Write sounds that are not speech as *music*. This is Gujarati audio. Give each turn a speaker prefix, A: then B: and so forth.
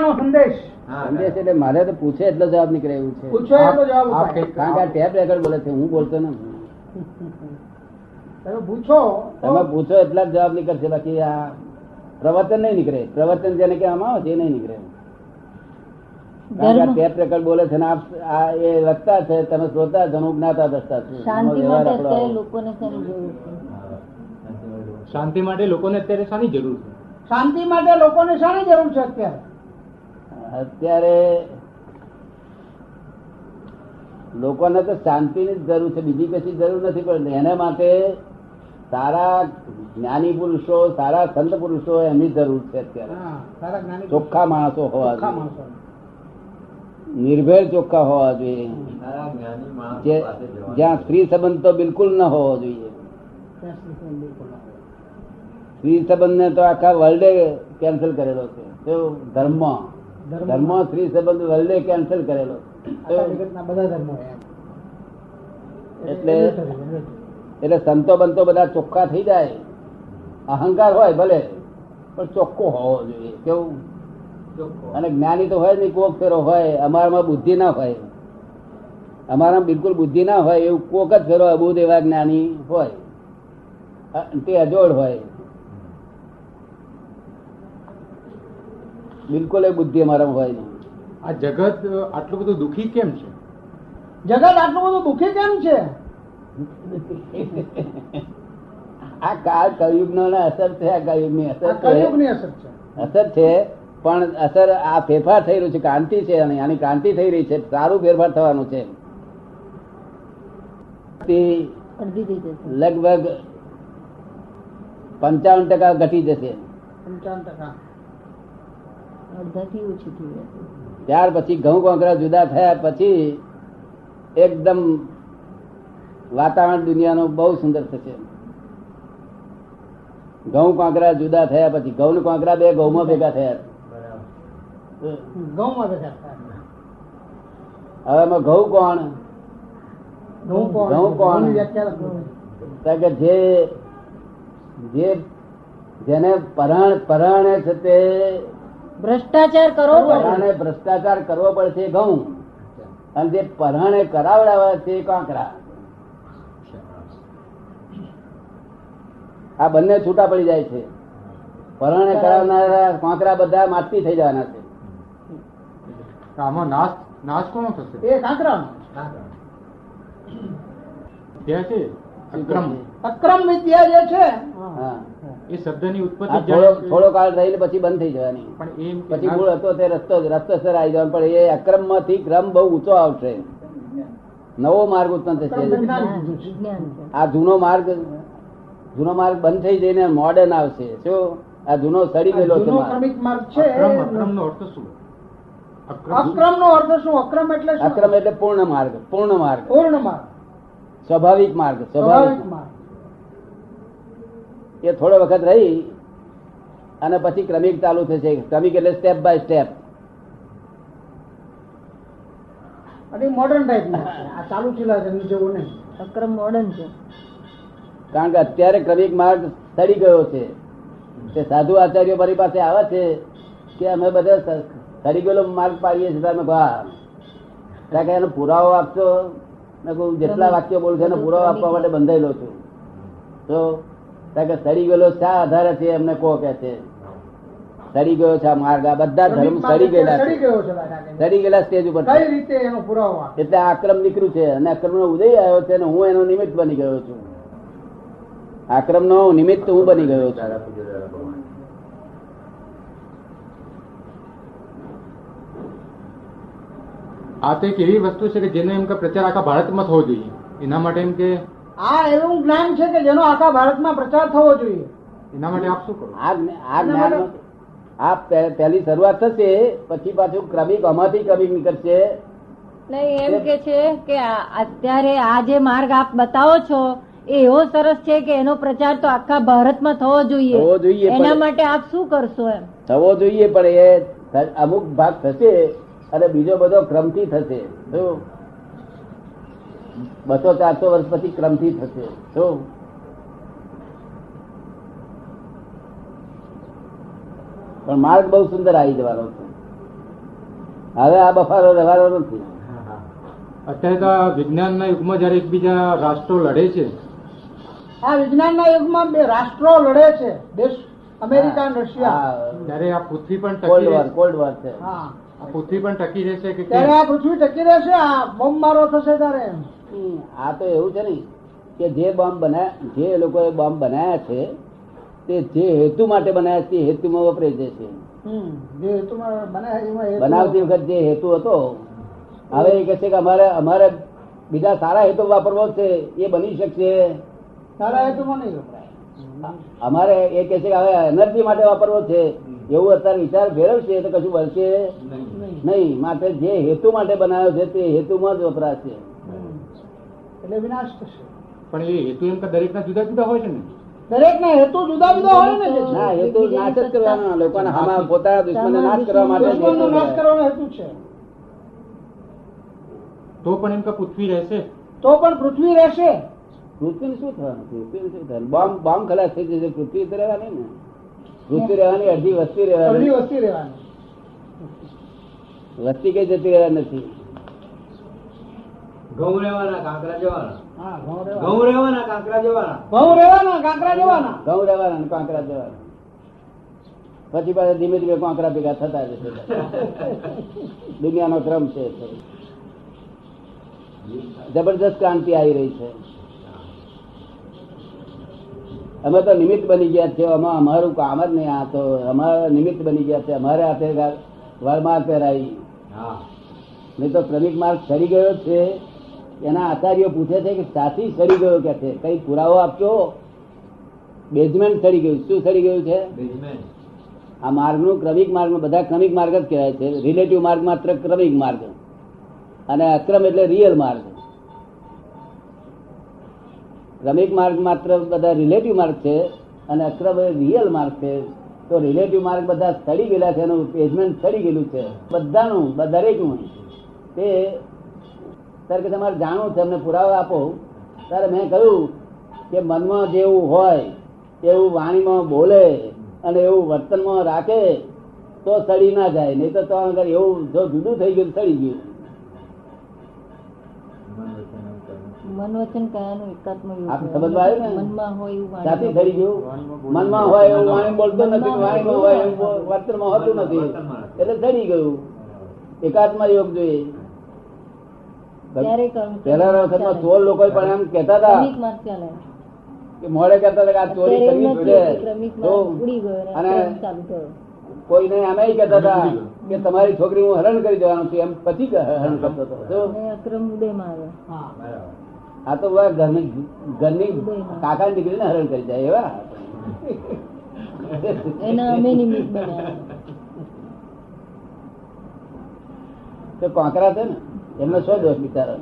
A: નો સંદેશ.
B: સંદેશ એટલે મારે તો પૂછે એટલો જવાબ નીકળે એવું છે.
A: પૂછો એટલો જવાબ
B: કારણ કે આ ટેપ રેકર્ડ બોલે છે હું બોલતો નથી.
A: તમે પૂછો.
B: તમે પૂછો એટલા જ જવાબ નીકળશે બાકી આ પ્રવચન નહીં નીકળે. પ્રવચન જેને કહેવામાં આવે છે એ નહીં નીકળે. ટેપ રેકર્ડ બોલે છે ને આપ આ એ લખતા છે તમે શ્રોતા છો હું જ્ઞાતા દસતા છું.
C: શાંતિ માટે લોકોને શેની જરૂર છે?
D: શાંતિ માટે લોકોને અત્યારે શાની જરૂર છે?
A: શાંતિ માટે લોકોને શાની જરૂર છે અત્યારે?
B: અત્યારે લોકોને તો શાંતિની જ જરૂર છે બીજી કશી જરૂર નથી પણ એના માટે સારા જ્ઞાની પુરુષો સારા સંત પુરુષો એમની જરૂર છે અત્યારે.
A: હા, સારા જ્ઞાની
B: ચોખ્ખા માણસો હોવા નિર્ભય ચોખ્ખા હોવા જોઈએ. જ્યાં સ્ત્રી સંબંધ તો બિલકુલ ન હોવો જોઈએ. સ્ત્રી સંબંધ ને તો આખા વર્લ્ડે કેન્સલ કરેલો છે. તો ધર્મ. સ્ત્રી સંબંધ વર્લ્ડે કેન્સલ કરેલો.
A: બધા ધર્મો.
B: એટલે. એટલે સંતો બંતો બધા ચોખ્ખા થઈ જાય. અહંકાર હોય ભલે પણ ચોખ્ખો હોવો જોઈએ. કેવું? અને જ્ઞાની તો હોય નહીં કોક ફેરો હોય અમારામાં બુદ્ધિ ના હોય. અમારામાં બિલકુલ બુદ્ધિ ના હોય એવું કોક જ ફેરો અબુદ એવા જ્ઞાની હોય. તે અજોડ હોય. બિલકુલ એ બુદ્ધિ અમારામાં હોય નહીં
D: આ જગત આટલું બધું દુખી કેમ છે?
A: જગત આટલું બધું દુઃખી કેમ છે? *laughs*
B: આ કાળ કયુગ નો અસર છે આ કયુગની અસર છે.
A: અસર છે.
B: અસર છે પણ અસર આ ફેરફાર થઈ રહ્યું છે ક્રાંતિ છે અને આની ક્રાંતિ થઈ રહી છે સારું ફેરફાર થવાનું છે. તે
C: અડધી થઈ જશે.
B: લગભગ પંચાવન ટકા ઘટી જશે.
A: પંચાવન ટકા
C: અડધાથી ઓછી થઈ જશે
B: ત્યાર પછી ઘઉં કોંકરા જુદા થયા પછી એકદમ વાતાવરણ દુનિયાનું બહુ સુંદર થશે. ઘઉં કોંકરા જુદા થયા પછી ઘઉં કોંકરા બે ઘઉંમાં ભેગા થયા.
A: ઘઉંમાં
B: હવે એમાં ઘઉં કોણ?
A: ઘઉં કોણ?
B: કે જે જે જેને પરાણ પરાણે છે તે
C: ભ્રષ્ટાચાર કરવો પડે.
B: પરાણે ભ્રષ્ટાચાર કરવો પડશે ઘઉં. અને જે પરાણે કરાવડાવે છે કાંકરા. આ બંને છૂટા પડી જાય છે. પરાણે કરાવનારા કાંકરા બધા માટી થઈ જવાના છે.
D: આમાં નાશ નાશ કોનો થશે?
A: એ કાંકરા
D: ત્યાં છે અક્રમ.
A: અક્રમ વિદ્યા જે છે
B: હા.
D: એ શબ્દની ઉત્પત્તિ
B: થોડો થોડો કાળ રહીને પછી બંધ થઈ જવાની.
D: પણ એ
B: પછી મૂળ હતો તે રસ્તો રસ્તો સર આવી જવાનો પણ એ અક્રમમાંથી ક્રમ બહુ ઊંચો આવશે. નવો માર્ગ ઉત્પન્ન થશે. આ જૂનો માર્ગ જૂનો માર્ગ બંધ થઈ જઈને મોડર્ન આવશે. શું? આ જૂનો સડી ગયેલો છે માર્ગ.
A: છે.
D: અક્રમ અક્રમનો અર્થ શું? અક્રમ
A: અક્રમ નો અર્થ શું? અક્રમ એટલે
B: અક્રમ એટલે પૂર્ણ માર્ગ. પૂર્ણ માર્ગ.
A: પૂર્ણ માર્ગ.
B: સ્વાભાવિક માર્ગ.
A: સ્વાભાવિક
B: સ્વાભાવિક
A: માર્ગ.
B: એ થોડો વખત રહી અને પછી ક્રમિક ચાલુ થશે. ક્રમિક એટલે step by step
A: modern type આ ચાલુ ચીલા છે જેવું નહીં.
C: અક્રમ મોડર્ન છે.
B: કારણ કે અત્યારે ક્રમિક માર્ગ સડી ગયો છે. તે સાધુ આચાર્યો મારી પાસે આવે છે કે અમે બધા સડી ગયેલો માર્ગ પાડીએ છીએ તમે ભા. કે એનો પુરાવો આપશો. મેં કહું જેટલા વાક્યો બોલું છે એનો પુરાવો આપવા માટે બંધાયેલો છું. તો કે સડી ગયેલો શા આધારે છે એમને કો કે છે. સડી ગયો છે માર્ગ આ બધા ધર્મ સડી ગયેલા.
A: સડી
B: ગયેલા સ્ટેજ ઉપર
A: કઈ રીતે એનો પુરાવો
B: એટલે આક્રમ નીકળ્યું છે અને આક્રમ નો ઉદય આવ્યો છે અને હું એનો નિમિત્ત બની ગયો છું. આક્રમ નો નિમિત્ત હું બની ગયો છું.
D: આ તો એક એવી વસ્તુ છે કે જેનો એમ કે પ્રચાર આખા ભારતમાં થવો જોઈએ. એના માટે એમ કે
A: આ એવું જ્ઞાન છે કે જેનો આખા ભારતમાં પ્રચાર થવો જોઈએ.
D: એના માટે આપ શું કરો?
B: આ આ જ્ઞાન આ પહેલી શરૂઆત થશે પછી પાછું ક્રમિક આમાંથી ક્રમિક નીકળશે.
C: નહીં એમ કે છે કે અત્યારે આ જે માર્ગ આપ બતાવો છો એ એવો સરસ છે કે એનો પ્રચાર તો આખા ભારતમાં થવો જોઈએ.
B: થવો જોઈએ,
C: એના માટે આપ શું કરશો એમ?
B: થવો જોઈએ પણ એ અમુક ભાગ થશે અને બીજો બધો ક્રમથી થશે. શું? બસો ચારસો વર્ષ પછી ક્રમથી થશે. શું પણ માર્ગ બહુ સુંદર આવી જવાનો છે. હવે આ બફારો રહેવાનો નથી.
D: અત્યારે તો આ વિજ્ઞાનના યુગમાં જયારે એકબીજા રાષ્ટ્રો લડે છે.
A: આ વિજ્ઞાનના યુગમાં બે રાષ્ટ્રો લડે છે. દેશ અમેરિકા રશિયા.
D: જયારે આ પૃથ્વી પણ
B: કોલ્ડ વોર કોલ્ડ વોર છે.
A: હા.
D: પૃથ્વી પણ ટકી રહેશે કે
A: ત્યારે આ પૃથ્વી ટકી રહેશે? આ બોમ્બ મારો થશે ત્યારે
B: આ તો એવું છે ને કે જે બોમ્બ બનાયા જે લોકોએ બોમ્બ બનાયા છે તે જે હેતુ માટે બનાયા તે હેતુમાં વપરાઈ જશે.
A: હમ જે હેતુમાં બને એમાં હેતુ-
B: બનાવતી વખત જે હેતુ હતો હવે એ કહે છે કે અમારે અમારે બીજા સારા હેતુ વાપરવો છે એ બની શકશે.
A: સારા હેતુમાં નહીં વપરાય.
B: અમારે એ કહે છે કે હવે એનર્જી માટે વાપરવો છે એવું અત્યારે વિચાર ફેરવશે તો કશું બનશે?
A: નહીં.
B: નહીં. માટે જે હેતુ માટે બનાવ્યો છે તે હેતુમાં જ વપરાશે.
A: એટલે વિનાશ થશે.
D: પણ એ હેતુ એમ કે દરેકના જુદા જુદા હોય છે ને?
A: દરેક ના હેતુ જુદા જુદા હોય ને છે.
B: ના હેતુ નાશ જ કરવાનો લોકોને હામાં પોતાના દુશ્મનને નાશ કરવા માટે
A: નાશ. કરવાનો. હેતુ છે.
D: તો પણ એમ કે પૃથ્વી રહેશે?
A: તો પણ પૃથ્વી રહેશે.
B: પૃથ્વીને શું થવાનું? પૃથ્વીને શું થવાનું? બોમ્બ બોમ્બ ખલાસ થઈ જશે. પૃથ્વી રહેવાની ને. પૃથ્વી રહેવાની અડધી વસ્તી
A: અડધી
B: રહેવાની
A: વસ્તી રહેવાની.
B: વસ્તી કઈ જતી રહ્યા નથી?
E: ઘઉં રહેવાના કાંકરા જવાના.
A: ઘઉં રહેવાના.
E: કાંકરા જવાના.
A: ઘઉં રહેવાના કાંકરા જવાના.
B: ઘઉં રહેવાના કાંકરા જવાના. પછી પાછા ધીમે ધીમે કાંકરા ભેગા થતા જશે. દુનિયાનો ક્રમ છે. જબરદસ્ત ક્રાંતિ આવી રહી છે. અમે તો નિમિત્ત બની ગયા છે આમાં અમારું કામ જ નહીં. આ તો અમારા નિમિત્ત બની ગયા છે. અમારે હાથે વરમાર પહેરાવી
E: હા.
B: નહીં તો ક્રમિક માર્ગ સરી ગયો છે. એના આચાર્યો પૂછે છે કે સાથી સરી ગયો કે છે? કઈ પુરાવો આપજો? બેઝમેન્ટ સરી ગયું. શું સરી ગયું છે? આ માર્ગનું ક્રમિક માર્ગ બધા ક્રમિક માર્ગ જ કહેવાય છે. રિલેટિવ માર્ગ માત્ર ક્રમિક માર્ગ. અને અક્રમ એટલે રિયલ માર્ગ. ક્રમિક માર્ગ માત્ર બધા રિલેટિવ માર્ગ છે અને અક્રમ એ રિયલ માર્ગ છે. તો રિલેટિવ માર્ગ બધા સડી ગયેલા છે, એનું પેજમેન્ટ સડી ગયેલું છે. બધાનું દરેકનું તે ત્યારે કે તમારે જાણવું છે, અમને પુરાવા આપો. ત્યારે મેં કહ્યું કે મનમાં જેવું હોય, એવું વાણીમાં બોલે અને એવું વર્તનમાં રાખે, તો સડી ના જાય. નહીં તો આગળ એવું જો જુદું થઈ ગયું સડી ગયું.
C: મન કયાનું એકાત્મ
B: આપ સમજવા આવ્યું ને?
C: મનમાં હોય એવું વાણીમાં
B: સાથી ગયું. મનમાં હોય એવું વાણી બોલતો નથી વાણીમાં હોય એવું વર્તનમાં હોતું નથી. એટલે સડી ગયું. એકાત્મા યોગ જોઈએ.
C: ત્યારે
B: વખતમાં ચોર લોકો પણ એમ કેતા હતા કે મોડે કેતા હતા કે આ ચોરી કરવી છે
C: કે ક્રમિક
B: તો
C: માર્ગ ઉડી અને
B: અને
C: અક્રમ
B: કોઈને અમે કહેતા હતા કે તમારી છોકરી હું હરણ કરી દેવાનું છું. એમ પછી હરણ કરતો હતો.
C: અક્રમ ઉદયમાં
B: આ તો વા ઘરની કાકા કાકાની દીકરીને હરણ કરી જાય એવા? તો કોંકરા છે ને એમનો શું દોષ બિચારો